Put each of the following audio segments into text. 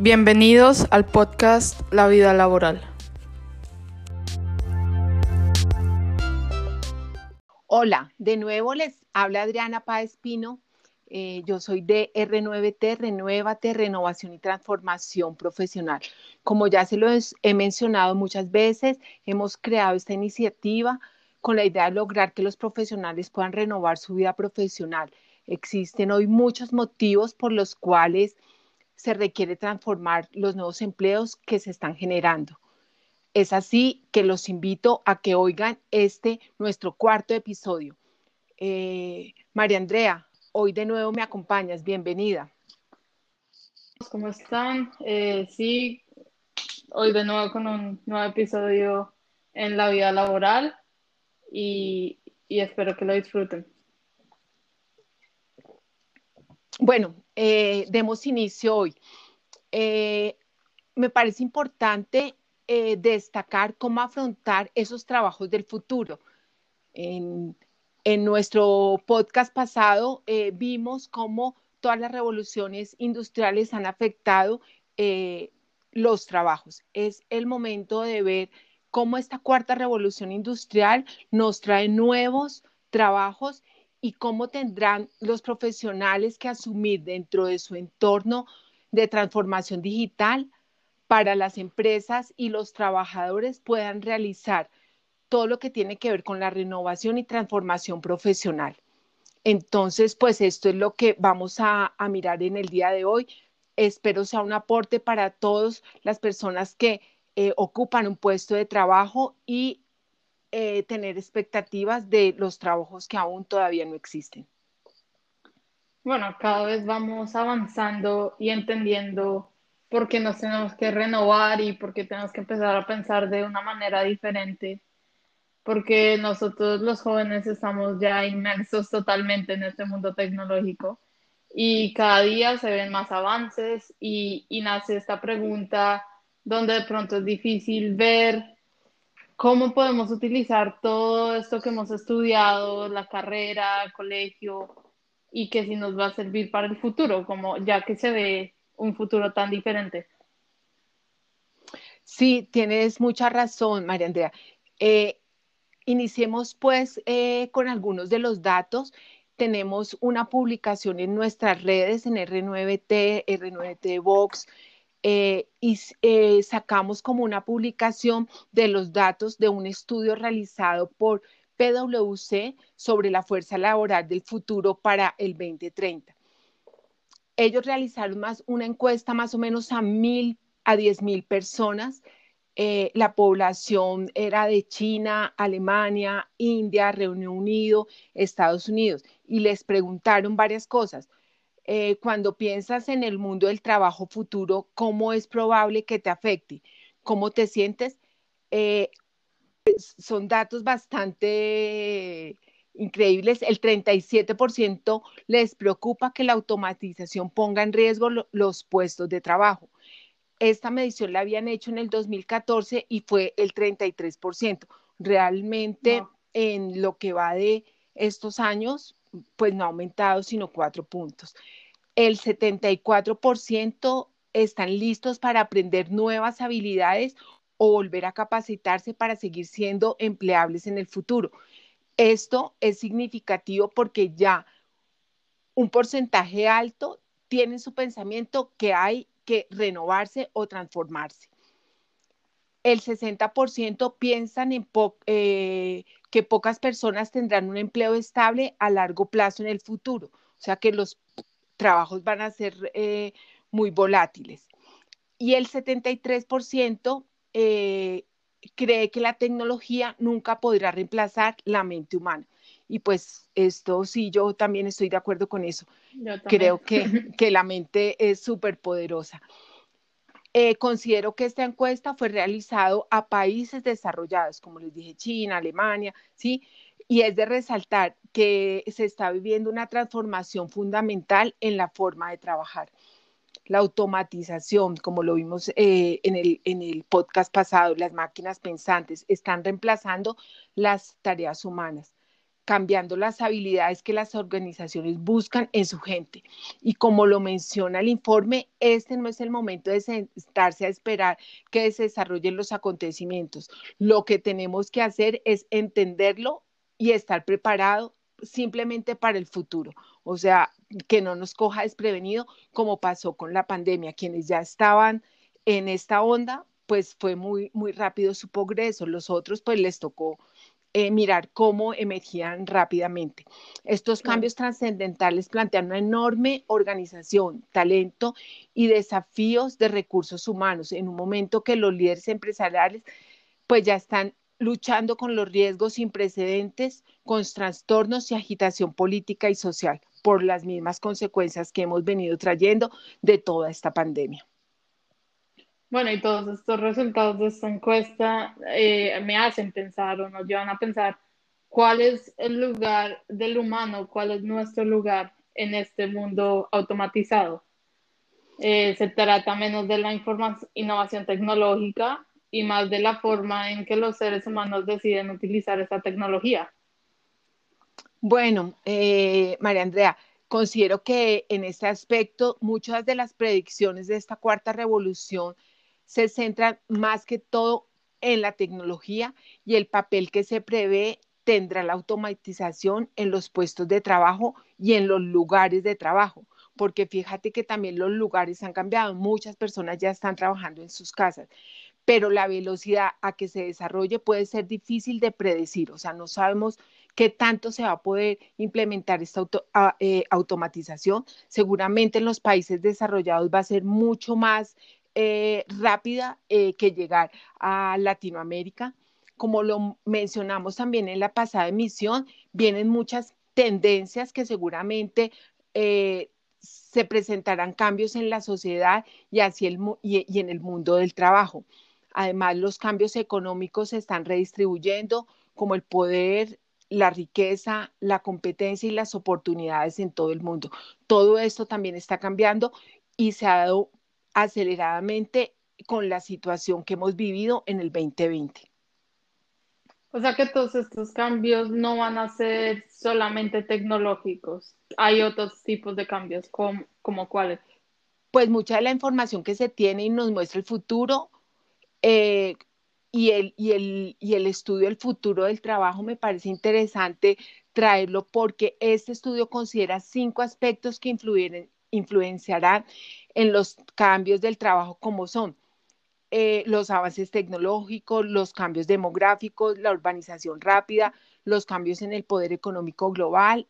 Bienvenidos al podcast La vida laboral. Hola, de nuevo les habla Adriana Páez Pino. Eh, yo soy de R9T, Renuévate, Renovación y Transformación Profesional. Como ya se lo he mencionado muchas veces, hemos creado esta iniciativa con la idea de lograr que los profesionales puedan renovar su vida profesional. Existen hoy muchos motivos por los cuales se requiere transformar los nuevos empleos que se están generando. Es así que los invito a que oigan este, nuestro cuarto episodio. Eh, María Andrea, hoy de nuevo me acompañas, bienvenida. ¿Cómo están? Eh, sí, hoy de nuevo con un nuevo episodio en la vida laboral y, espero que lo disfruten. Bueno, eh, demos inicio hoy. Eh, me parece importante eh, destacar cómo afrontar esos trabajos del futuro. En, nuestro podcast pasado vimos cómo todas las revoluciones industriales han afectado los trabajos. Es el momento de ver cómo esta cuarta revolución industrial nos trae nuevos trabajos y cómo tendrán los profesionales que asumir dentro de su entorno de transformación digital para las empresas y los trabajadores puedan realizar todo lo que tiene que ver con la renovación y transformación profesional. Entonces, pues esto es lo que vamos a, mirar en el día de hoy. Espero sea un aporte para todas las personas que eh, ocupan un puesto de trabajo y eh, tener expectativas de los trabajos que aún todavía no existen. Bueno, cada vez vamos avanzando y entendiendo por qué nos tenemos que renovar y por qué tenemos que empezar a pensar de una manera diferente, porque nosotros los jóvenes estamos ya inmersos totalmente en este mundo tecnológico y cada día se ven más avances y, y nace esta pregunta donde de pronto es difícil ver cómo podemos utilizar todo esto que hemos estudiado, la carrera, colegio, y que si nos va a servir para el futuro, como ya que se ve un futuro tan diferente. Sí, tienes mucha razón, María Andrea. Eh, iniciemos pues eh, con algunos de los datos. Tenemos una publicación en nuestras redes, en R9T, R9T Vox, eh, y eh, sacamos como una publicación de los datos de un estudio realizado por PwC sobre la fuerza laboral del futuro para el 2030. Ellos realizaron más una encuesta más o menos a mil a diez mil personas. Eh, la población era de China, Alemania, India, Reino Unido, Estados Unidos y les preguntaron varias cosas. Eh, cuando piensas en el mundo del trabajo futuro, ¿cómo es probable que te afecte? ¿Cómo te sientes? Eh, son datos bastante increíbles. El 37% les preocupa que la automatización ponga en riesgo los puestos de trabajo. Esta medición la habían hecho en el 2014 y fue el 33%. Realmente en lo que va de estos años, pues no ha aumentado sino cuatro puntos. El 74% están listos para aprender nuevas habilidades o volver a capacitarse para seguir siendo empleables en el futuro. Esto es significativo porque ya un porcentaje alto tiene su pensamiento que hay que renovarse o transformarse. El 60% piensan en eh, que pocas personas tendrán un empleo estable a largo plazo en el futuro, o sea que los trabajos van a ser eh, muy volátiles. Y el 73% eh, cree que la tecnología nunca podrá reemplazar la mente humana. Y pues esto sí, yo también estoy de acuerdo con eso. Creo que, que la mente es súper poderosa. Eh, considero que esta encuesta fue realizada a países desarrollados, como les dije, China, Alemania, ¿sí? Y es de resaltar que se está viviendo una transformación fundamental en la forma de trabajar. La automatización, como lo vimos eh, en, el, en el podcast pasado, las máquinas pensantes están reemplazando las tareas humanas. Cambiando las habilidades que las organizaciones buscan en su gente. Y como lo menciona el informe, este no es el momento de sentarse a esperar que se desarrollen los acontecimientos. Lo que tenemos que hacer es entenderlo y estar preparado simplemente para el futuro. O sea, que no nos coja desprevenido como pasó con la pandemia. Quienes ya estaban en esta onda, pues fue muy, muy rápido su progreso. Los otros, pues les tocó eh, mirar cómo emergían rápidamente. Estos cambios trascendentales plantean una enorme organización, talento y desafíos de recursos humanos en un momento que los líderes empresariales pues ya están luchando con los riesgos sin precedentes, con trastornos y agitación política y social por las mismas consecuencias que hemos venido trayendo de toda esta pandemia. Bueno, y todos estos resultados de esta encuesta eh, me hacen pensar o nos llevan a pensar cuál es el lugar del humano, cuál es nuestro lugar en este mundo automatizado. Eh, se trata menos de la innovación tecnológica y más de la forma en que los seres humanos deciden utilizar esta tecnología. Bueno, eh, María Andrea, considero que en este aspecto muchas de las predicciones de esta cuarta revolución se centran más que todo en la tecnología y el papel que se prevé tendrá la automatización en los puestos de trabajo y en los lugares de trabajo, porque fíjate que también los lugares han cambiado, muchas personas ya están trabajando en sus casas, pero la velocidad a que se desarrolle puede ser difícil de predecir, o sea, no sabemos qué tanto se va a poder implementar esta eh, automatización. Seguramente en los países desarrollados va a ser mucho más eh, rápida eh, que llegar a Latinoamérica. Como lo mencionamos también en la pasada emisión, vienen muchas tendencias que seguramente eh, se presentarán cambios en la sociedad y, así el, y en el mundo del trabajo. Además, los cambios económicos se están redistribuyendo, como el poder, la riqueza, la competencia y las oportunidades en todo el mundo. Todo esto también está cambiando y se ha dado aceleradamente con la situación que hemos vivido en el 2020. O sea que todos estos cambios no van a ser solamente tecnológicos. Hay otros tipos de cambios, como, cuáles. Pues mucha de la información que se tiene y nos muestra el futuro eh, y, el, y, el, y el estudio del futuro del trabajo me parece interesante traerlo porque este estudio considera cinco aspectos que influenciarán en los cambios del trabajo como son eh, los avances tecnológicos, los cambios demográficos, la urbanización rápida, los cambios en el poder económico global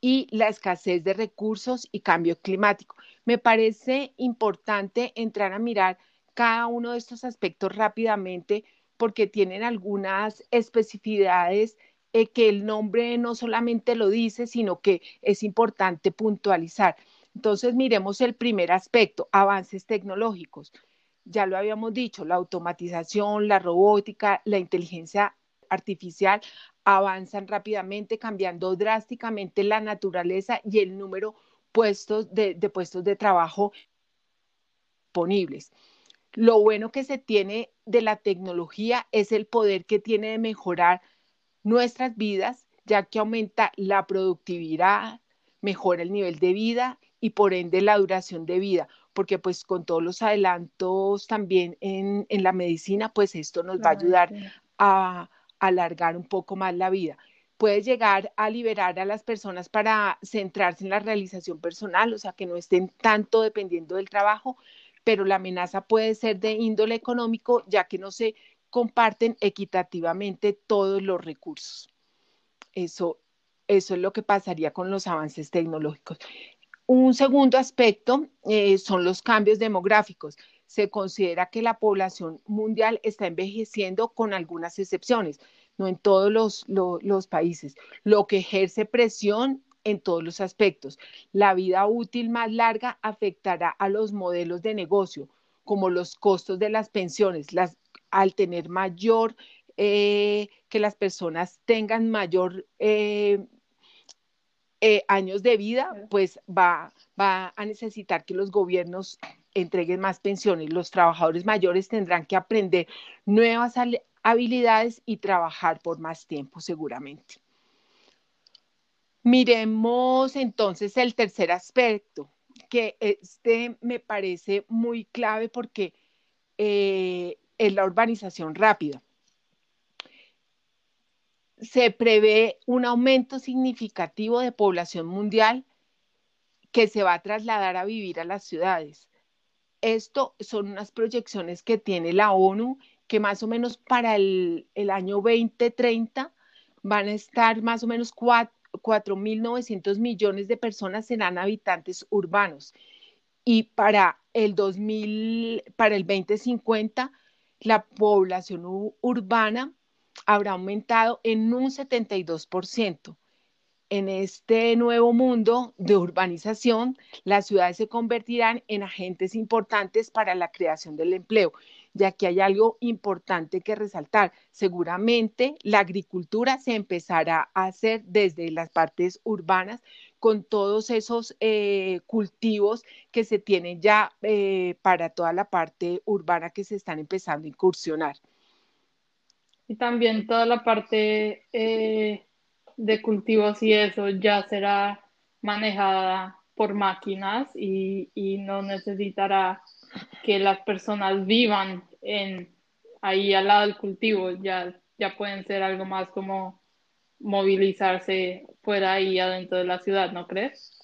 y la escasez de recursos y cambio climático. Me parece importante entrar a mirar cada uno de estos aspectos rápidamente porque tienen algunas especificidades eh, que el nombre no solamente lo dice, sino que es importante puntualizar. Entonces, miremos el primer aspecto, avances tecnológicos. Ya lo habíamos dicho, la automatización, la robótica, la inteligencia artificial avanzan rápidamente, cambiando drásticamente la naturaleza y el número de puestos de trabajo disponibles. Lo bueno que se tiene de la tecnología es el poder que tiene de mejorar nuestras vidas, ya que aumenta la productividad, mejora el nivel de vida y por ende la duración de vida, porque pues con todos los adelantos también en, la medicina, pues esto nos va a ayudar a, alargar un poco más la vida. Puede llegar a liberar a las personas para centrarse en la realización personal, o sea, que no estén tanto dependiendo del trabajo, pero la amenaza puede ser de índole económico, ya que no se comparten equitativamente todos los recursos. Eso, eso es lo que pasaría con los avances tecnológicos. Un segundo aspecto eh, son los cambios demográficos. Se considera que la población mundial está envejeciendo con algunas excepciones, no en todos los, países, lo que ejerce presión en todos los aspectos. La vida útil más larga afectará a los modelos de negocio, como los costos de las pensiones, las, al tener mayor, eh, que las personas tengan mayor eh, eh, años de vida, pues va, va a necesitar que los gobiernos entreguen más pensiones. Los trabajadores mayores tendrán que aprender nuevas habilidades y trabajar por más tiempo seguramente. Miremos entonces el tercer aspecto, que este me parece muy clave porque eh, es la urbanización rápida. Se prevé un aumento significativo de población mundial que se va a trasladar a vivir a las ciudades. Esto son unas proyecciones que tiene la ONU, que más o menos para el, el año 2030 van a estar más o menos 4.900 millones de personas serán habitantes urbanos. Y para el 2000, para el 2050, la población urbana habrá aumentado en un 72% en este nuevo mundo de urbanización, las ciudades se convertirán en agentes importantes para la creación del empleo, ya que hay algo importante que resaltar. Seguramente la agricultura se empezará a hacer desde las partes urbanas con todos esos eh, cultivos que se tienen ya eh, para toda la parte urbana que se están empezando a incursionar. Y también toda la parte... Eh de cultivos y eso ya será manejada por máquinas y, no necesitará que las personas vivan en ahí al lado del cultivo, ya, ya pueden ser algo más como movilizarse fuera y adentro de la ciudad, ¿no crees?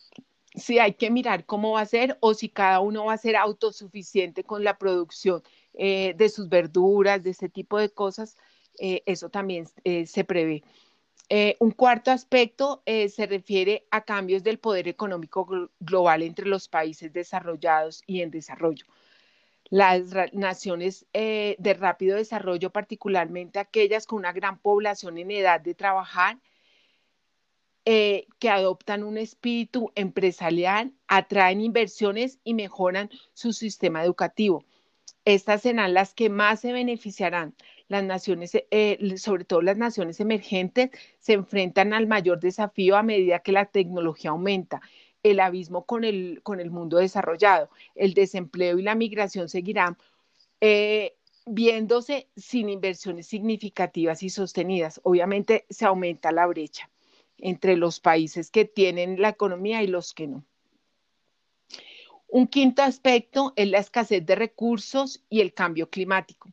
Sí, hay que mirar cómo va a ser o si cada uno va a ser autosuficiente con la producción eh, de sus verduras, de ese tipo de cosas, eh, eso también eh, se prevé. Eh, un cuarto aspecto eh, se refiere a cambios del poder económico global entre los países desarrollados y en desarrollo. Las naciones eh, de rápido desarrollo, particularmente aquellas con una gran población en edad de trabajar, que adoptan un espíritu empresarial, atraen inversiones y mejoran su sistema educativo. Estas serán las que más se beneficiarán las naciones, eh, sobre todo las naciones emergentes, se enfrentan al mayor desafío a medida que la tecnología aumenta el abismo con el, con el mundo desarrollado. El desempleo y la migración seguirán eh, viéndose sin inversiones significativas y sostenidas. Obviamente se aumenta la brecha entre los países que tienen la economía y los que no. Un quinto aspecto es la escasez de recursos y el cambio climático.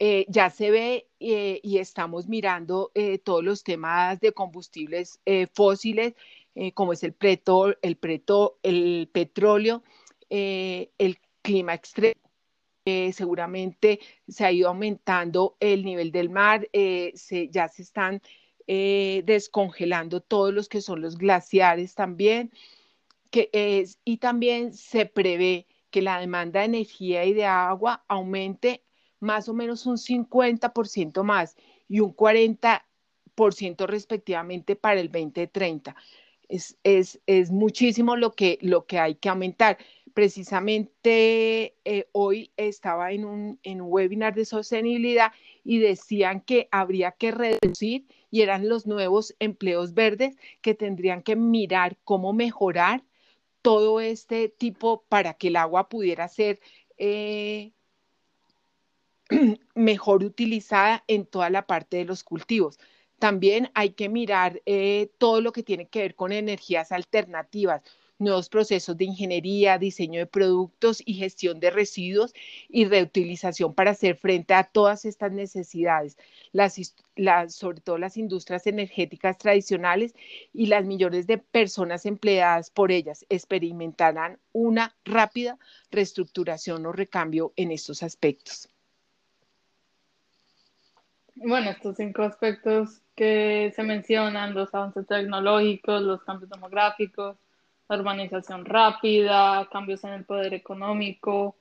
Eh, ya se ve eh, y estamos mirando eh, todos los temas de combustibles fósiles, como es el, el, el petróleo, el clima extremo. seguramente se ha ido aumentando el nivel del mar, ya se están descongelando todos los que son los glaciares también, que y también se prevé que la demanda de energía y de agua aumente más o menos un 50% más y un 40% respectivamente para el 2030. Es, es, es muchísimo lo que, lo que hay que aumentar. Precisamente eh, hoy estaba en un, en un webinar de sostenibilidad y decían que habría que reducir y eran los nuevos empleos verdes que tendrían que mirar cómo mejorar todo este tipo para que el agua pudiera ser eh, mejor utilizada en toda la parte de los cultivos. También hay que mirar eh, todo lo que tiene que ver con energías alternativas, nuevos procesos de ingeniería, diseño de productos y gestión de residuos y reutilización para hacer frente a todas estas necesidades, sobre todo las industrias energéticas tradicionales y las millones de personas empleadas por ellas experimentarán una rápida reestructuración o recambio en estos aspectos. Bueno, estos cinco aspectos que se mencionan, los avances tecnológicos, los cambios demográficos, la urbanización rápida, cambios en el poder económico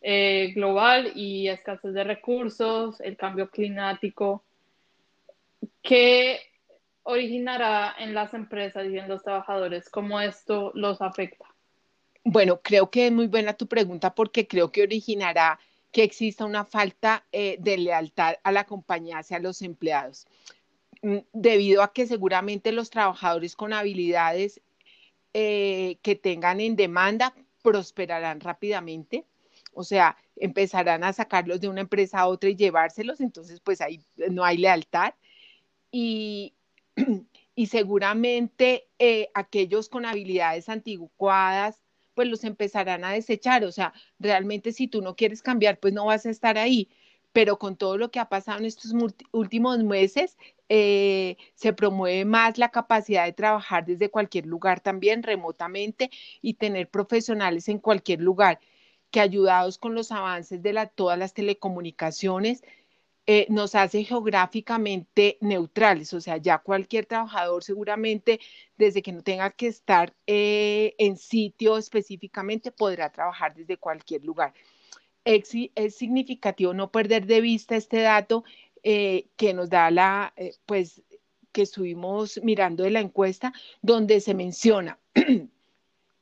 eh, global y escasez de recursos, el cambio climático, ¿qué originará en las empresas y en los trabajadores? ¿Cómo esto los afecta? Bueno, creo que es muy buena tu pregunta porque creo que originará que exista una falta eh, de lealtad a la compañía hacia los empleados, mm, debido a que seguramente los trabajadores con habilidades eh, que tengan en demanda prosperarán rápidamente. O sea, empezarán a sacarlos de una empresa a otra y llevárselos, entonces pues ahí no hay lealtad. Y, y seguramente eh, aquellos con habilidades anticuadas, pues los empezarán a desechar. O sea, realmente si tú no quieres cambiar, pues no vas a estar ahí. Pero con todo lo que ha pasado en estos últimos meses, eh, se promueve más la capacidad de trabajar desde cualquier lugar también remotamente y tener profesionales en cualquier lugar que ayudados con los avances de la, todas las telecomunicaciones, eh, nos hace geográficamente neutrales, o sea, ya cualquier trabajador seguramente, desde que no tenga que estar eh, en sitio específicamente, podrá trabajar desde cualquier lugar. Es, significativo no perder de vista este dato eh, que nos da la, pues, que estuvimos mirando de la encuesta, donde se menciona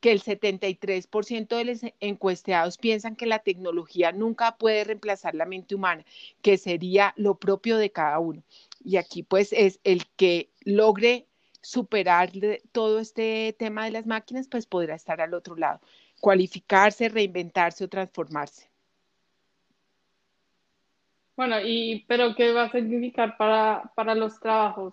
que el 73% de los encuestados piensan que la tecnología nunca puede reemplazar la mente humana, que sería lo propio de cada uno. Y aquí pues es el que logre superar todo este tema de las máquinas, pues podrá estar al otro lado, cualificarse, reinventarse o transformarse. Bueno, y pero ¿qué va a significar para, para los trabajos?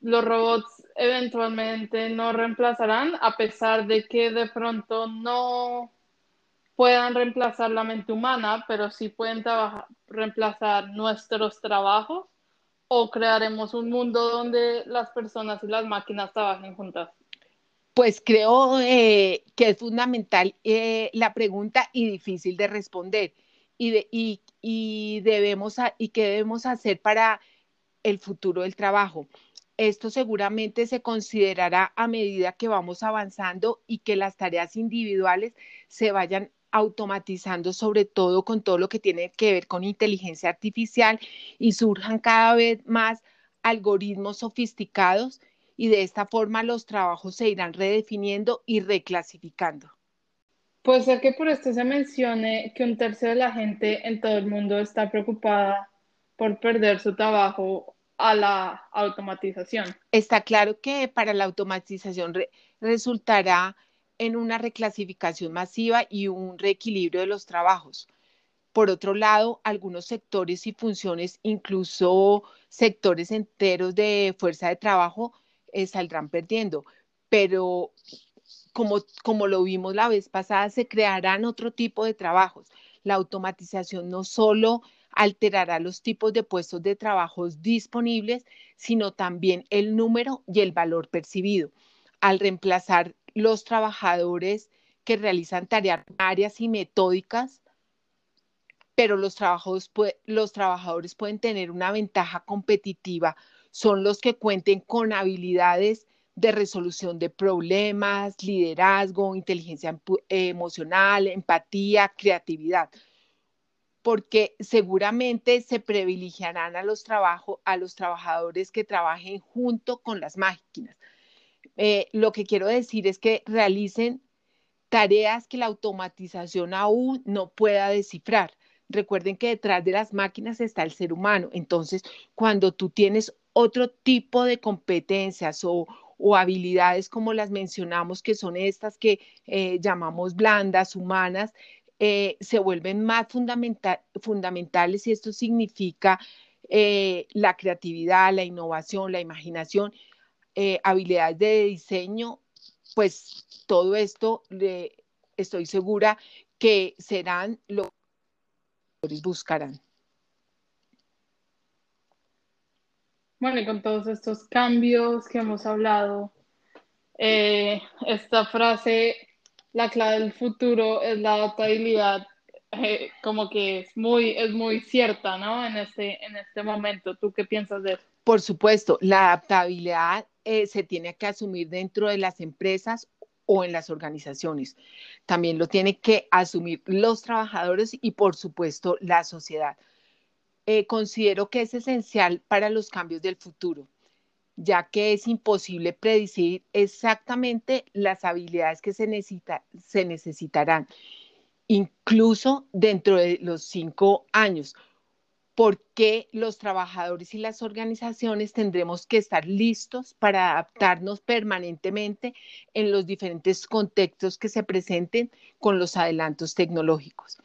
Los robots eventualmente no reemplazarán, a pesar de que de pronto no puedan reemplazar la mente humana, pero sí pueden reemplazar nuestros trabajos, o crearemos un mundo donde las personas y las máquinas trabajen juntas. Pues creo eh, que es fundamental eh, la pregunta y difícil de responder. Y, y, y debemos y qué debemos hacer para el futuro del trabajo esto seguramente se considerará a medida que vamos avanzando y que las tareas individuales se vayan automatizando, sobre todo con todo lo que tiene que ver con inteligencia artificial y surjan cada vez más algoritmos sofisticados y de esta forma los trabajos se irán redefiniendo y reclasificando. Puede ser que por esto se mencione que un tercio de la gente en todo el mundo está preocupada por perder su trabajo a la automatización. Está claro que para la automatización resultará en una reclasificación masiva y un reequilibrio de los trabajos. Por otro lado, algunos sectores y funciones, incluso sectores enteros de fuerza de trabajo, eh, saldrán perdiendo. Pero como, como lo vimos la vez pasada, se crearán otro tipo de trabajos. La automatización no solo alterará los tipos de puestos de trabajo disponibles, sino también el número y el valor percibido. Al reemplazar los trabajadores que realizan tareas áreas y metódicas, pero los, los trabajadores pueden tener una ventaja competitiva, son los que cuenten con habilidades de resolución de problemas, liderazgo, inteligencia emocional, empatía, creatividad porque seguramente se privilegiarán a los, a los trabajadores que trabajen junto con las máquinas. Eh, lo que quiero decir es que realicen tareas que la automatización aún no pueda descifrar. Recuerden que detrás de las máquinas está el ser humano. Entonces, cuando tú tienes otro tipo de competencias o, habilidades como las mencionamos, que son estas que eh, llamamos blandas, humanas, eh, se vuelven más fundamentales y esto significa eh, la creatividad, la innovación, la imaginación, eh, habilidades de diseño, pues todo esto estoy segura que serán lo que buscarán. Bueno, y con todos estos cambios que hemos hablado, esta frase la clave del futuro es la adaptabilidad, eh, como que es muy, es muy cierta, ¿no? En este, en este momento. ¿Tú qué piensas de eso? Por supuesto, la adaptabilidad eh, se tiene que asumir dentro de las empresas o en las organizaciones. También lo tienen que asumir los trabajadores y, por supuesto, la sociedad. Eh, considero que es esencial para los cambios del futuro ya que es imposible predecir exactamente las habilidades que se, se necesitarán, incluso dentro de los cinco años, porque los trabajadores y las organizaciones tendremos que estar listos para adaptarnos permanentemente en los diferentes contextos que se presenten con los adelantos tecnológicos.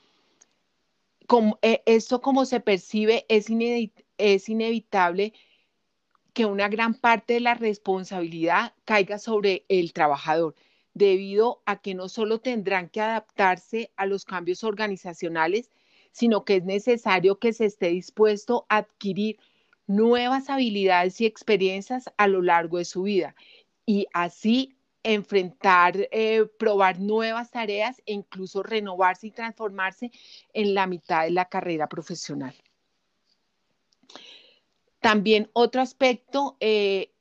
Como, eh, esto como se percibe es, es inevitable que una gran parte de la responsabilidad caiga sobre el trabajador, debido a que no solo tendrán que adaptarse a los cambios organizacionales, sino que es necesario que se esté dispuesto a adquirir nuevas habilidades y experiencias a lo largo de su vida y así enfrentar, eh, probar nuevas tareas e incluso renovarse y transformarse en la mitad de la carrera profesional. También otro aspecto, eh,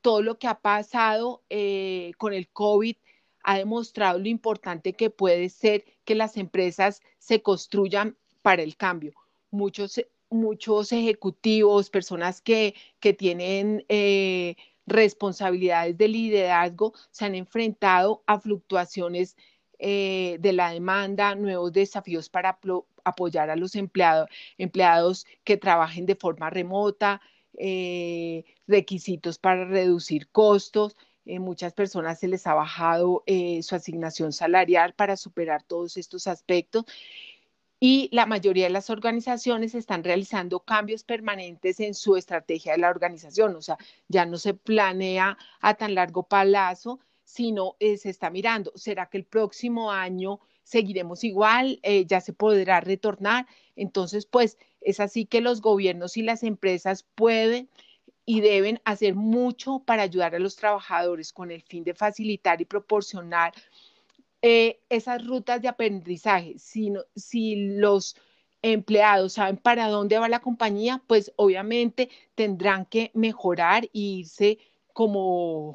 todo lo que ha pasado eh, con el COVID ha demostrado lo importante que puede ser que las empresas se construyan para el cambio. Muchos, muchos ejecutivos, personas que, que tienen eh, responsabilidades de liderazgo, se han enfrentado a fluctuaciones de la demanda, nuevos desafíos para apoyar a los empleados que trabajen de forma remota, eh, requisitos para reducir costos. Eh, muchas personas se les ha bajado eh, su asignación salarial para superar todos estos aspectos y la mayoría de las organizaciones están realizando cambios permanentes en su estrategia de la organización, o sea, ya no se planea a tan largo plazo, sino se está mirando, ¿será que el próximo año seguiremos igual? ¿Ya se podrá retornar? Entonces, pues es así que los gobiernos y las empresas pueden y deben hacer mucho para ayudar a los trabajadores con el fin de facilitar y proporcionar eh, esas rutas de aprendizaje. Si, los empleados saben para dónde va la compañía, pues obviamente tendrán que mejorar e irse como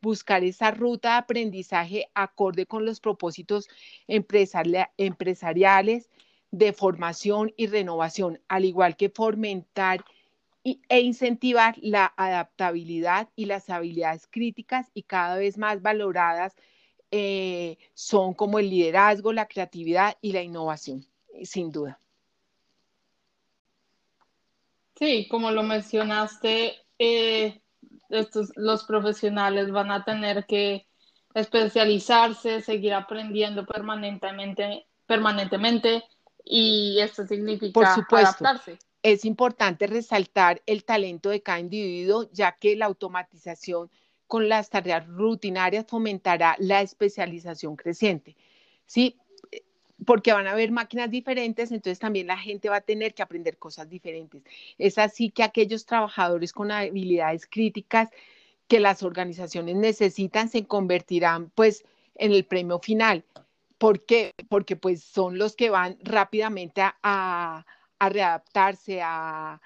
buscar esa ruta de aprendizaje acorde con los propósitos empresariales de formación y renovación, al igual que fomentar e incentivar la adaptabilidad y las habilidades críticas y cada vez más valoradas eh, son como el liderazgo, la creatividad y la innovación, sin duda. Sí, como lo mencionaste, eh, estos, los profesionales van a tener que especializarse, seguir aprendiendo permanentemente, permanentemente y esto significa Por supuesto, adaptarse. Es importante resaltar el talento de cada individuo, ya que la automatización con las tareas rutinarias fomentará la especialización creciente. ¿Sí? Porque van a haber máquinas diferentes, entonces también la gente va a tener que aprender cosas diferentes. Es así que aquellos trabajadores con habilidades críticas que las organizaciones necesitan se convertirán pues en el premio final. ¿Por qué? Porque pues son los que van rápidamente a, readaptarse, a,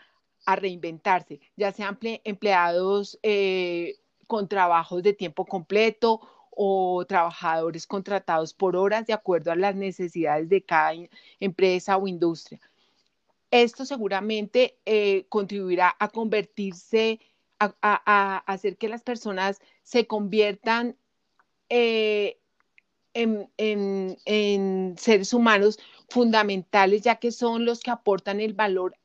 reinventarse, ya sean empleados eh, con trabajos de tiempo completo o trabajadores contratados por horas de acuerdo a las necesidades de cada empresa o industria. Esto seguramente eh, contribuirá a convertirse, a, hacer que las personas se conviertan eh, en, seres humanos fundamentales, ya que son los que aportan el valor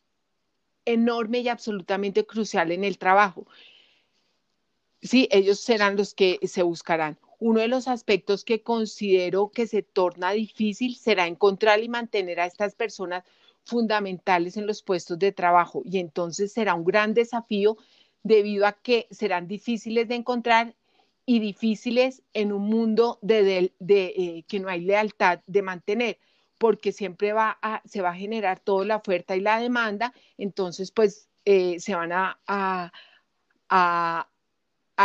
enorme y absolutamente crucial en el trabajo. Sí, ellos serán los que se buscarán. Uno de los aspectos que considero que se torna difícil será encontrar y mantener a estas personas fundamentales en los puestos de trabajo y entonces será un gran desafío debido a que serán difíciles de encontrar y difíciles en un mundo de, eh, que no hay lealtad de mantener, porque siempre va a, se va a generar toda la oferta y la demanda, entonces pues eh, se van a, a,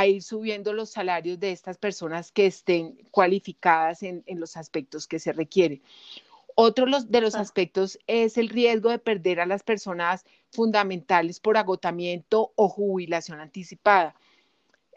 ir subiendo los salarios de estas personas que estén cualificadas en, en los aspectos que se requieren. Otro de los aspectos es el riesgo de perder a las personas fundamentales por agotamiento o jubilación anticipada.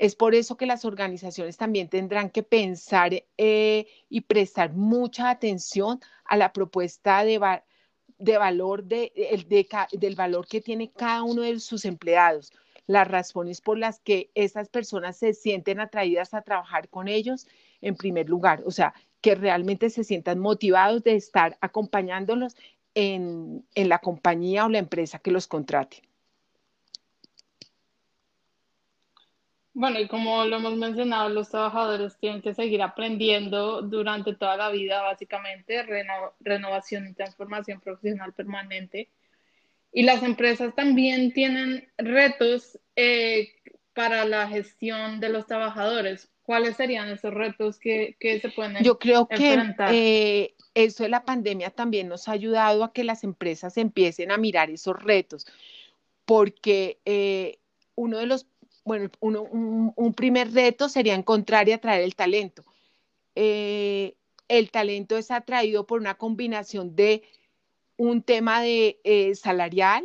Es por eso que las organizaciones también tendrán que pensar eh, y prestar mucha atención a la propuesta de, valor del valor que tiene cada uno de sus empleados, las razones por las que esas personas se sienten atraídas a trabajar con ellos en primer lugar, o sea, que realmente se sientan motivados de estar acompañándolos en la compañía o la empresa que los contrate. Bueno, y como lo hemos mencionado, los trabajadores tienen que seguir aprendiendo durante toda la vida, básicamente, renovación y transformación profesional permanente. Y las empresas también tienen retos eh, para la gestión de los trabajadores? ¿Cuáles serían esos retos que, que se pueden Yo creo que eh, eso de la pandemia también nos ha ayudado a que las empresas empiecen a mirar esos retos, porque eh, uno de los, bueno, uno, un, primer reto sería encontrar y atraer el talento. Eh, el talento es atraído por una combinación de un tema de salarial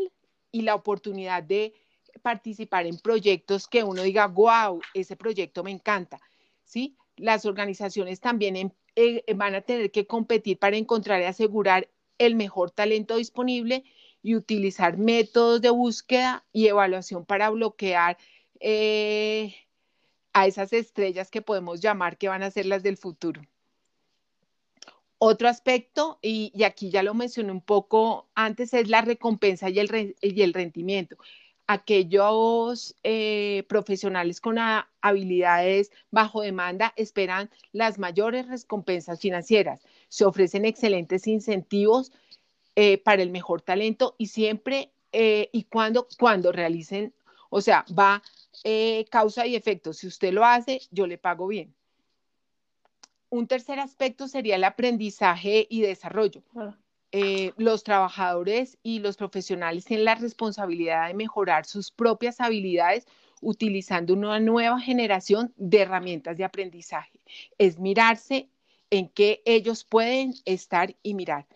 y la oportunidad de participar en proyectos que uno diga, wow, ese proyecto me encanta, ¿sí? Las organizaciones también eh, van a tener que competir para encontrar y asegurar el mejor talento disponible y utilizar métodos de búsqueda y evaluación para bloquear eh, a esas estrellas que podemos llamar que van a ser las del futuro. Otro aspecto, y, aquí ya lo mencioné un poco antes, es la recompensa y el, y el rendimiento aquellos eh, profesionales con habilidades bajo demanda esperan las mayores recompensas financieras. Se ofrecen excelentes incentivos eh, para el mejor talento y siempre y cuando, cuando realicen, o sea, va causa y efecto. Si usted lo hace, yo le pago bien. Un tercer aspecto sería el aprendizaje y desarrollo. Eh, los trabajadores y los profesionales tienen la responsabilidad de mejorar sus propias habilidades utilizando una nueva generación de herramientas de aprendizaje. Es mirarse en qué ellos pueden estar y mirar.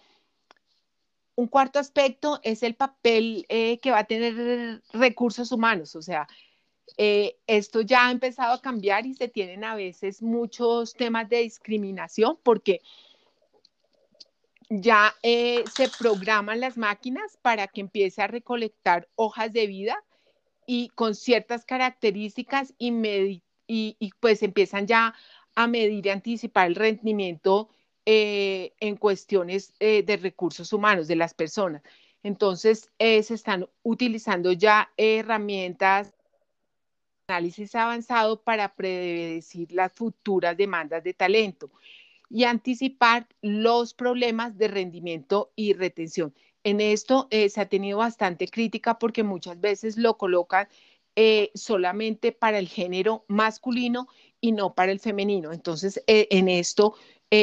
Un cuarto aspecto es el papel eh, que va a tener recursos humanos, o sea, eh, esto ya ha empezado a cambiar y se tienen a veces muchos temas de discriminación porque ya eh, se programan las máquinas para que empiece a recolectar hojas de vida y con ciertas características y, y, pues empiezan ya a medir y anticipar el rendimiento eh, en cuestiones eh, de recursos humanos de las personas. Entonces, se están utilizando ya herramientas análisis avanzado para predecir las futuras demandas de talento y anticipar los problemas de rendimiento y retención. En esto eh, se ha tenido bastante crítica porque muchas veces lo colocan eh, solamente para el género masculino y no para el femenino. Entonces, eh, en esto,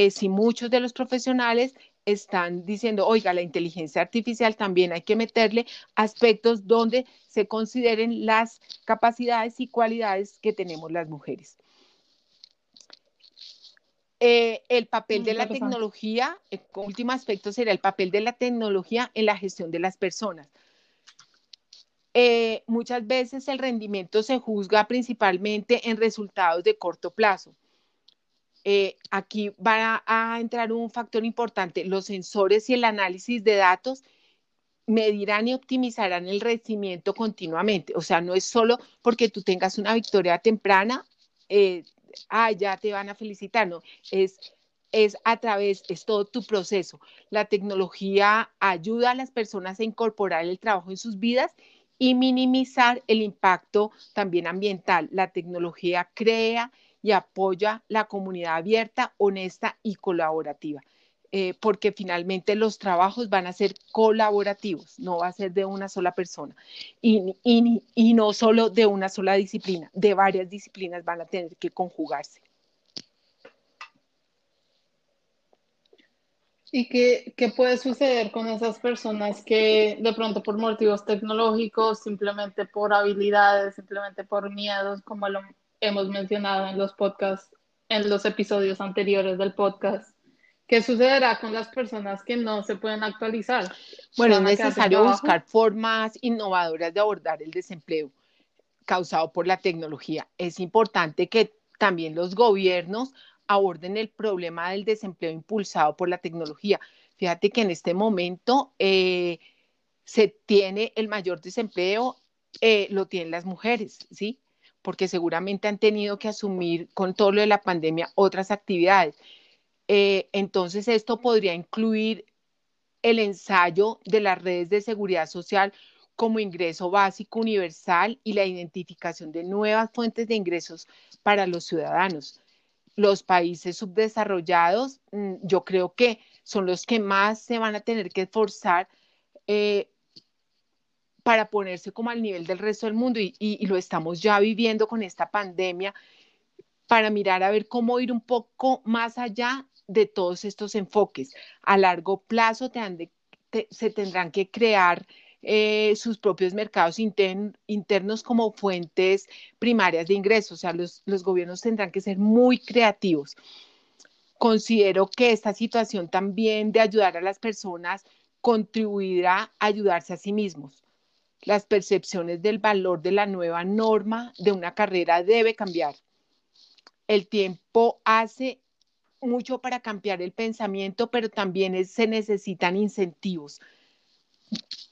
si muchos de los profesionales están diciendo, oiga, la inteligencia artificial también hay que meterle aspectos donde se consideren las capacidades y cualidades que tenemos las mujeres. Eh, el papel de la tecnología, el último aspecto sería el papel de la tecnología en la gestión de las personas. Eh, muchas veces el rendimiento se juzga principalmente en resultados de corto plazo. Eh, aquí va a, entrar un factor importante. Los sensores y el análisis de datos medirán y optimizarán el rendimiento continuamente. O sea, no es solo porque tú tengas una victoria temprana, ah, ya te van a felicitar, no, es, es a través, es todo tu proceso. La tecnología ayuda a las personas a incorporar el trabajo en sus vidas y minimizar el impacto también ambiental. La tecnología crea y apoya la comunidad abierta, honesta y colaborativa. Eh, porque finalmente los trabajos van a ser colaborativos, no va a ser de una sola persona y, y, no solo de una sola disciplina, de varias disciplinas van a tener que conjugarse. ¿Y qué, qué, puede suceder con esas personas que de pronto por motivos tecnológicos, simplemente por habilidades, simplemente por miedos, como lo hemos mencionado en los podcasts, en los episodios anteriores del podcast, ¿Qué sucederá con las personas que no se pueden actualizar? Bueno, es necesario buscar formas innovadoras de abordar el desempleo causado por la tecnología. Es importante que también los gobiernos aborden el problema del desempleo impulsado por la tecnología. Fíjate que en este momento eh, se tiene el mayor desempleo, eh, lo tienen las mujeres, ¿sí? Porque seguramente han tenido que asumir con todo lo de la pandemia otras actividades. Eh, entonces, esto podría incluir el ensayo de las redes de seguridad social como ingreso básico universal y la identificación de nuevas fuentes de ingresos para los ciudadanos. Los países subdesarrollados, mm, yo creo que son los que más se van a tener que esforzar eh, para ponerse como al nivel del resto del mundo y, lo estamos ya viviendo con esta pandemia, para mirar a ver cómo ir un poco más allá de todos estos enfoques. A largo plazo se tendrán que crear eh, sus propios mercados internos como fuentes primarias de ingresos. O sea, los, los gobiernos tendrán que ser muy creativos. Considero que esta situación también de ayudar a las personas contribuirá a ayudarse a sí mismos. Las percepciones del valor de la nueva norma de una carrera debe cambiar. El tiempo hace mucho para cambiar el pensamiento, pero también se necesitan incentivos.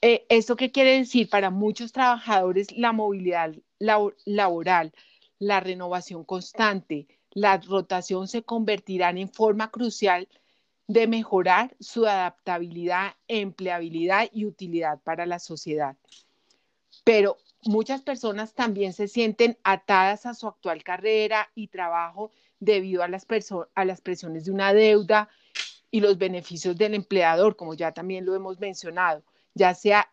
Eh, ¿Esto qué quiere decir? Para muchos trabajadores, la movilidad laboral, la renovación constante, la rotación se convertirán en forma crucial de mejorar su adaptabilidad, empleabilidad y utilidad para la sociedad. Pero muchas personas también se sienten atadas a su actual carrera y trabajo debido a las, presiones de una deuda y los beneficios del empleador, como ya también lo hemos mencionado, ya sea,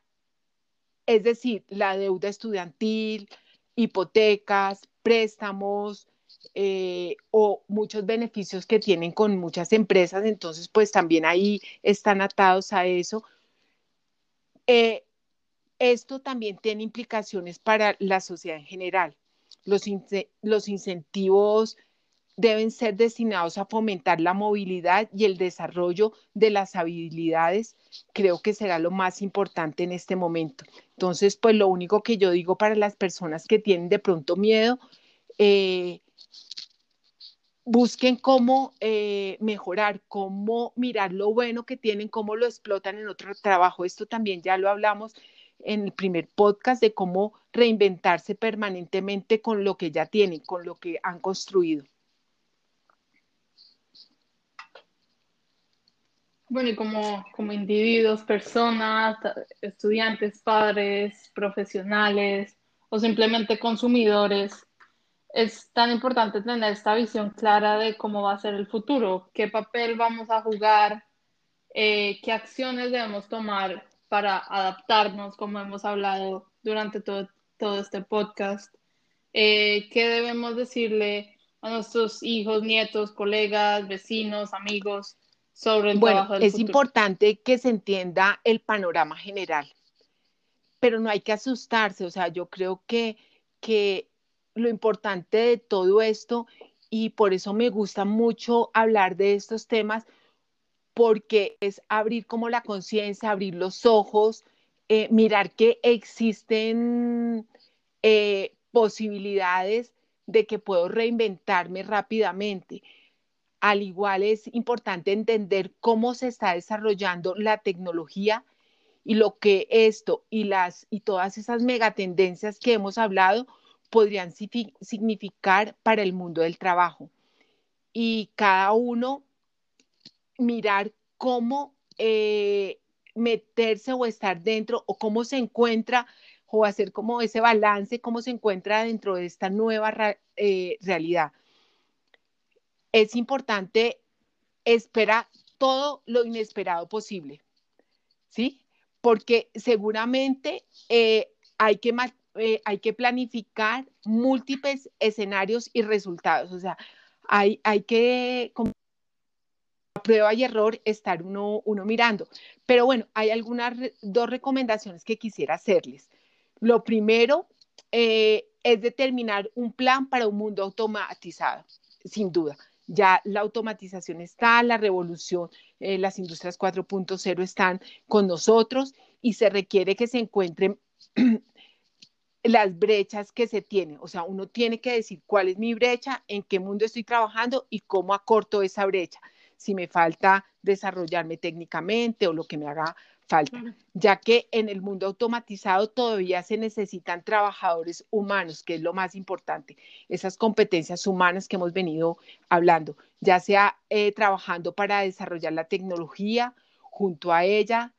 es decir, la deuda estudiantil, hipotecas, préstamos, eh, o muchos beneficios que tienen con muchas empresas, entonces pues también ahí están atados a eso. Eh, esto también tiene implicaciones para la sociedad en general. Los, incentivos deben ser destinados a fomentar la movilidad y el desarrollo de las habilidades, creo que será lo más importante en este momento. Entonces, pues lo único que yo digo para las personas que tienen de pronto miedo, eh, busquen cómo eh, mejorar, cómo mirar lo bueno que tienen, cómo lo explotan en otro trabajo. Esto también ya lo hablamos en el primer podcast de cómo reinventarse permanentemente con lo que ya tienen, con lo que han construido. Bueno, y como, como individuos, personas, estudiantes, padres, profesionales o simplemente consumidores, es tan importante tener esta visión clara de cómo va a ser el futuro, qué papel vamos a jugar, eh, qué acciones debemos tomar para adaptarnos, como hemos hablado durante todo, todo este podcast, eh, qué debemos decirle a nuestros hijos, nietos, colegas, vecinos, amigos sobre el bueno, trabajo del es importante que se entienda el panorama general, pero no hay que asustarse, o sea, yo creo que, que lo importante de todo esto y por eso me gusta mucho hablar de estos temas porque es abrir como la conciencia, abrir los ojos, eh, mirar que existen eh, posibilidades de que puedo reinventarme rápidamente. Al igual es importante entender cómo se está desarrollando la tecnología y lo que esto y las y todas esas megatendencias que hemos hablado podrían significar para el mundo del trabajo. Y cada uno mirar cómo eh, meterse o estar dentro o cómo se encuentra o hacer como ese balance, cómo se encuentra dentro de esta nueva eh, realidad. Es importante esperar todo lo inesperado posible, ¿sí? Porque seguramente eh, hay que hay que planificar múltiples escenarios y resultados. O sea, hay, hay que, prueba y error, estar uno, uno mirando. Pero bueno, hay algunas dos recomendaciones que quisiera hacerles. Lo primero eh, es determinar un plan para un mundo automatizado, sin duda. Ya la automatización está, la revolución, eh, las industrias 4.0 están con nosotros y se requiere que se encuentren las brechas que se tienen. O sea, uno tiene que decir cuál es mi brecha, en qué mundo estoy trabajando y cómo acorto esa brecha. Si me falta desarrollarme técnicamente o lo que me haga falta, ya que en el mundo automatizado todavía se necesitan trabajadores humanos, que es lo más importante, esas competencias humanas que hemos venido hablando, ya sea eh, trabajando para desarrollar la tecnología junto a ella.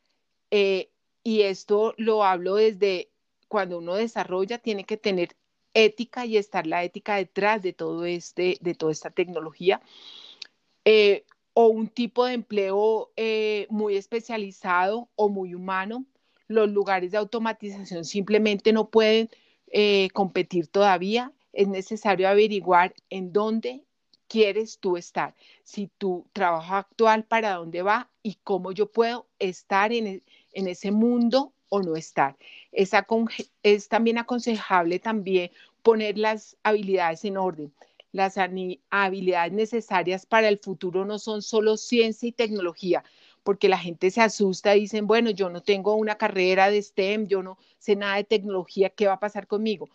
Eh, y esto lo hablo desde cuando uno desarrolla, tiene que tener ética y estar la ética detrás de todo este, de toda esta tecnología. Eh, o un tipo de empleo eh, muy especializado o muy humano, los lugares de automatización simplemente no pueden eh, competir todavía. Es necesario averiguar en dónde quieres tú estar, si tu trabajo actual para dónde va y cómo yo puedo estar en, e, en ese mundo o no estar. Es, es también aconsejable también poner las habilidades en orden. Las habilidades necesarias para el futuro no son solo ciencia y tecnología, porque la gente se asusta y dicen, bueno, yo no tengo una carrera de STEM, yo no sé nada de tecnología, ¿qué va a pasar conmigo?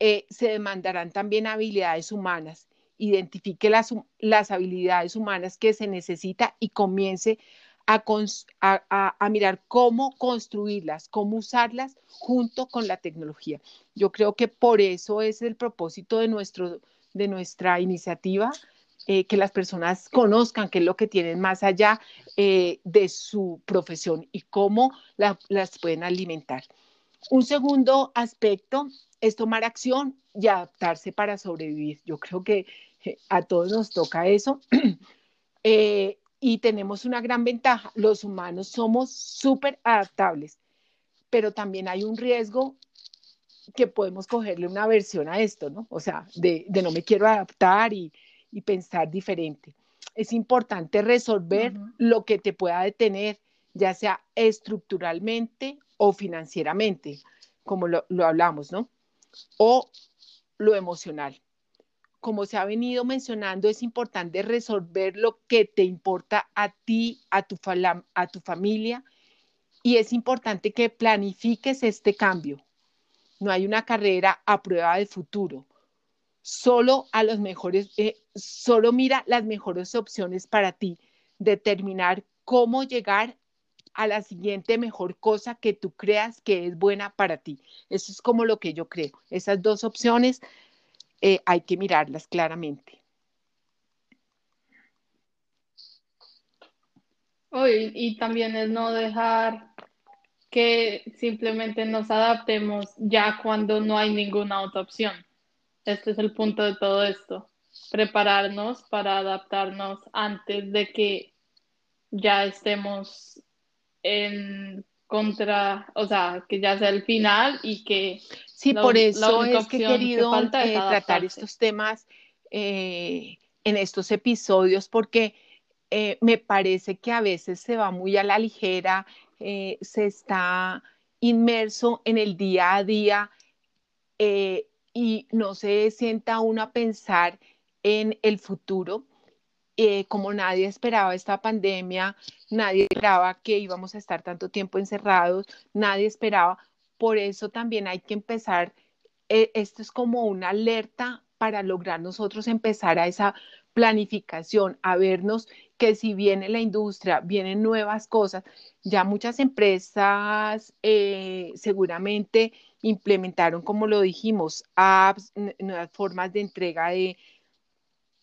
Eh, se demandarán también habilidades humanas. Identifique las, las habilidades humanas que se necesita y comience a, mirar cómo construirlas, cómo usarlas junto con la tecnología. Yo creo que por eso es el propósito de, nuestro, de nuestra iniciativa, eh, que las personas conozcan qué es lo que tienen más allá eh, de su profesión y cómo las pueden alimentar. Un segundo aspecto es tomar acción y adaptarse para sobrevivir. Yo creo que eh, a todos nos toca eso. y tenemos una gran ventaja, los humanos somos súper adaptables, pero también hay un riesgo que podemos cogerle una versión a esto, ¿no? O sea, de, no me quiero adaptar y, pensar diferente. Es importante resolver lo que te pueda detener, ya sea estructuralmente o financieramente, como lo, lo hablamos, ¿no? O lo emocional como se ha venido mencionando, es importante resolver lo que te importa a ti, a tu, a tu familia, y es importante que planifiques este cambio. No hay una carrera a prueba de futuro. Solo a los mejores, eh, solo mira las mejores opciones para ti. Determinar cómo llegar a la siguiente mejor cosa que tú creas que es buena para ti. Eso es como lo que yo creo. Esas dos opciones eh, hay que mirarlas claramente. y también es no dejar que simplemente nos adaptemos ya cuando no hay ninguna otra opción. Este es el punto de todo esto. Prepararnos para adaptarnos antes de que ya estemos en contra, o sea, que ya sea el final y que... Sí, por eso es que he querido eh, tratar estos temas eh, en estos episodios, porque eh, me parece que a veces se va muy a la ligera, se está inmerso en el día a día y no se sienta uno a pensar en el futuro. Eh, como nadie esperaba esta pandemia, nadie esperaba que íbamos a estar tanto tiempo encerrados, nadie esperaba, por eso también hay que empezar, eh, esto es como una alerta para lograr nosotros empezar a esa planificación, a vernos que si viene la industria, vienen nuevas cosas, ya muchas empresas eh, seguramente implementaron, como lo dijimos, apps, nuevas formas de entrega de,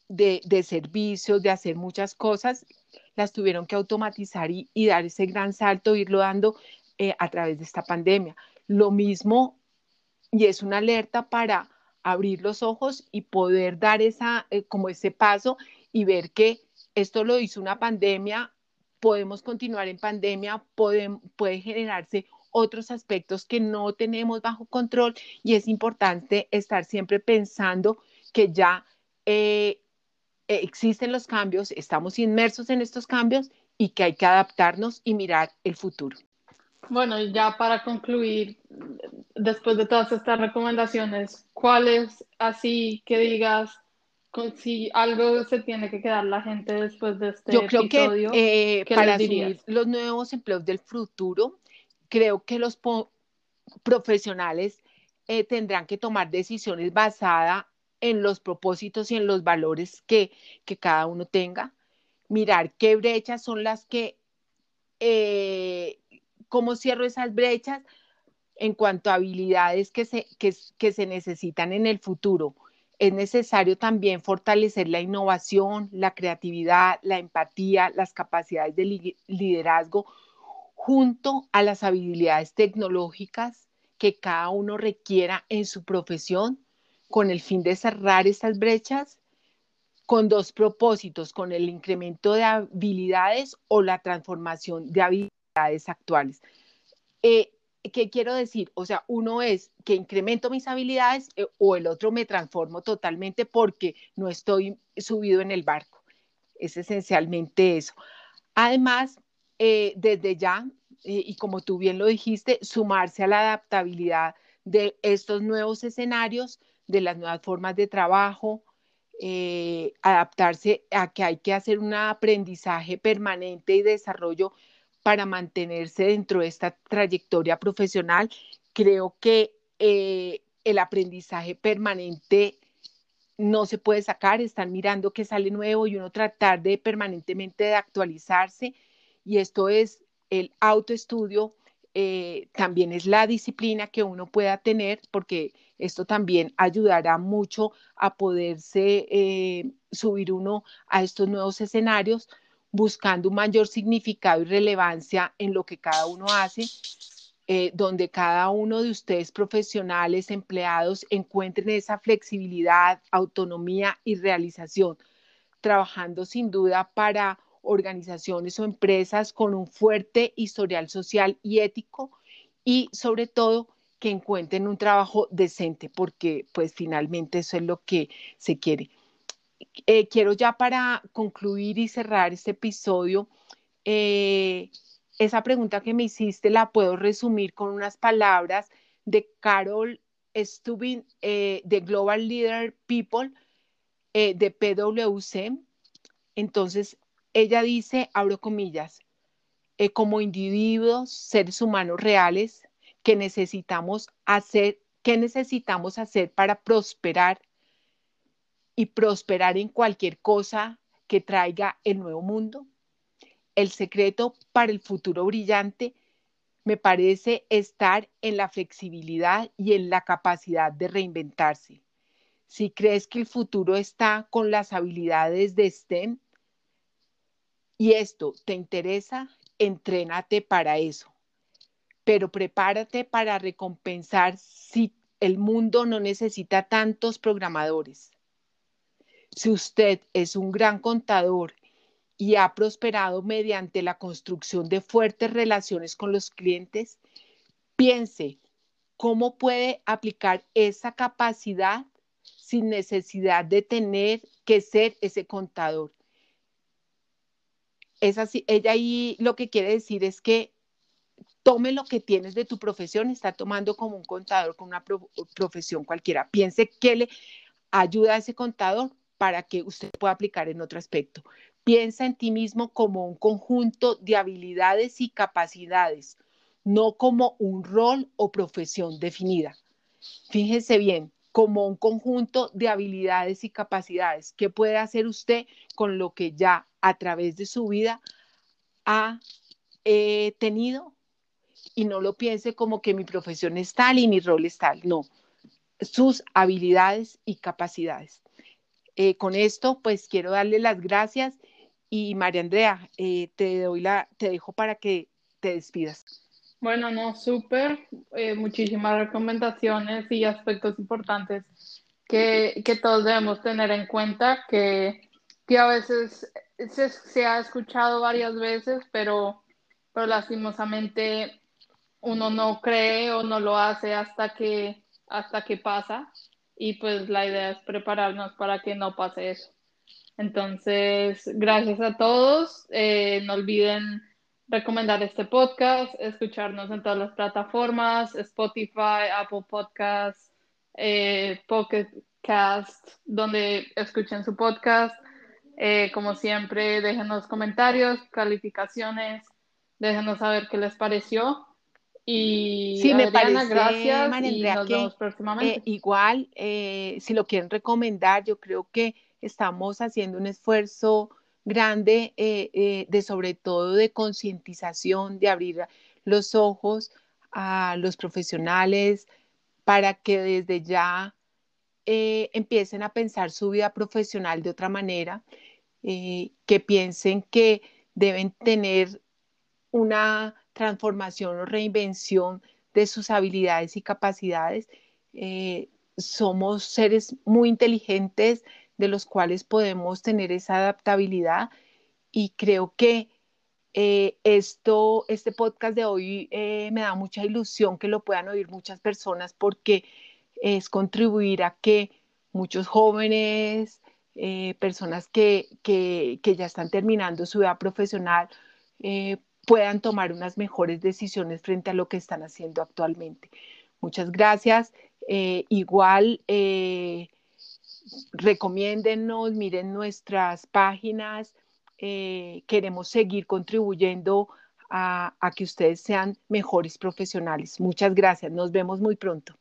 de, servicios, de hacer muchas cosas, las tuvieron que automatizar y, dar ese gran salto, irlo dando eh, a través de esta pandemia. Lo mismo, y es una alerta para abrir los ojos y poder dar esa, eh, como ese paso y ver que esto lo hizo una pandemia, podemos continuar en pandemia, puede, puede generarse otros aspectos que no tenemos bajo control y es importante estar siempre pensando que ya eh, existen los cambios, estamos inmersos en estos cambios y que hay que adaptarnos y mirar el futuro. Bueno, ya para concluir, después de todas estas recomendaciones, ¿cuáles así que digas si algo se tiene que quedar la gente después de este Yo creo que eh, para asumir los nuevos empleos del futuro, creo que los profesionales eh, tendrán que tomar decisiones basadas en los propósitos y en los valores que, cada uno tenga, mirar qué brechas son las que, eh, cómo cierro esas brechas en cuanto a habilidades que se, que, se necesitan en el futuro. Es necesario también fortalecer la innovación, la creatividad, la empatía, las capacidades de liderazgo junto a las habilidades tecnológicas que cada uno requiera en su profesión con el fin de cerrar estas brechas con dos propósitos, con el incremento de habilidades o la transformación de habilidades actuales. Eh, ¿Qué quiero decir? O sea, uno es que incremento mis habilidades eh, o el otro me transformo totalmente porque no estoy subido en el barco. Es esencialmente eso. Además, eh, desde ya, y como tú bien lo dijiste, sumarse a la adaptabilidad de estos nuevos escenarios, de las nuevas formas de trabajo, adaptarse a que hay que hacer un aprendizaje permanente y desarrollo para mantenerse dentro de esta trayectoria profesional. Creo que eh, el aprendizaje permanente no se puede sacar, están mirando qué sale nuevo y uno tratar de permanentemente de actualizarse. Y esto es el autoestudio, eh, también es la disciplina que uno pueda tener, porque esto también ayudará mucho a poderse eh, subir uno a estos nuevos escenarios, buscando un mayor significado y relevancia en lo que cada uno hace, eh, donde cada uno de ustedes profesionales, empleados, encuentren esa flexibilidad, autonomía y realización, trabajando sin duda para organizaciones o empresas con un fuerte historial social y ético y sobre todo que encuentren un trabajo decente, porque pues finalmente eso es lo que se quiere. Eh, quiero ya para concluir y cerrar este episodio, eh, esa pregunta que me hiciste la puedo resumir con unas palabras de Carol Stubin eh, de Global Leader People de PwC. Entonces, ella dice, abro comillas, como individuos, seres humanos reales, que necesitamos hacer, ¿qué necesitamos hacer para prosperar y prosperar en cualquier cosa que traiga el nuevo mundo? El secreto para el futuro brillante me parece estar en la flexibilidad y en la capacidad de reinventarse. Si crees que el futuro está con las habilidades de STEM y esto te interesa, entrénate para eso. Pero prepárate para recompensar si el mundo no necesita tantos programadores. Si usted es un gran contador y ha prosperado mediante la construcción de fuertes relaciones con los clientes, piense cómo puede aplicar esa capacidad sin necesidad de tener que ser ese contador. Es así, ella ahí lo que quiere decir es que tome lo que tienes de tu profesión, está tomando como un contador con una profesión cualquiera. Piense qué le ayuda a ese contador para que usted pueda aplicar en otro aspecto. Piensa en ti mismo como un conjunto de habilidades y capacidades, no como un rol o profesión definida. Fíjese bien, como un conjunto de habilidades y capacidades. ¿Qué puede hacer usted con lo que ya a través de su vida ha eh, tenido? Y no lo piense como que mi profesión es tal y mi rol es tal. No, sus habilidades y capacidades. Eh, con esto, pues quiero darle las gracias y María Andrea, eh, te doy la, te dejo para que te despidas. Bueno, no, súper, eh, muchísimas recomendaciones y aspectos importantes que, que, todos debemos tener en cuenta, que, que a veces se, se, ha escuchado varias veces, pero, pero lastimosamente uno no cree o no lo hace hasta que, hasta que pasa y pues la idea es prepararnos para que no pase eso. Entonces, gracias a todos. Eh, no olviden recomendar este podcast, escucharnos en todas las plataformas, Spotify, Apple Podcasts, eh, Pocket Cast, donde escuchen su podcast. Eh, como siempre, déjenos comentarios, calificaciones, déjenos saber qué les pareció. Y sí, me parece, gracias y nos vemos próximamente. Eh, igual, eh, si lo quieren recomendar, yo creo que estamos haciendo un esfuerzo grande eh, de sobre todo de concientización, de abrir los ojos a los profesionales para que desde ya empiecen a pensar su vida profesional de otra manera, que piensen que deben tener una transformación o reinvención de sus habilidades y capacidades. Eh, somos seres muy inteligentes de los cuales podemos tener esa adaptabilidad y creo que eh, esto, este podcast de hoy eh, me da mucha ilusión que lo puedan oír muchas personas porque es contribuir a que muchos jóvenes, personas que, que, que, ya están terminando su vida profesional, puedan tomar unas mejores decisiones frente a lo que están haciendo actualmente. Muchas gracias. igual, recomiéndennos, miren nuestras páginas. Eh, queremos seguir contribuyendo a que ustedes sean mejores profesionales. Muchas gracias. Nos vemos muy pronto.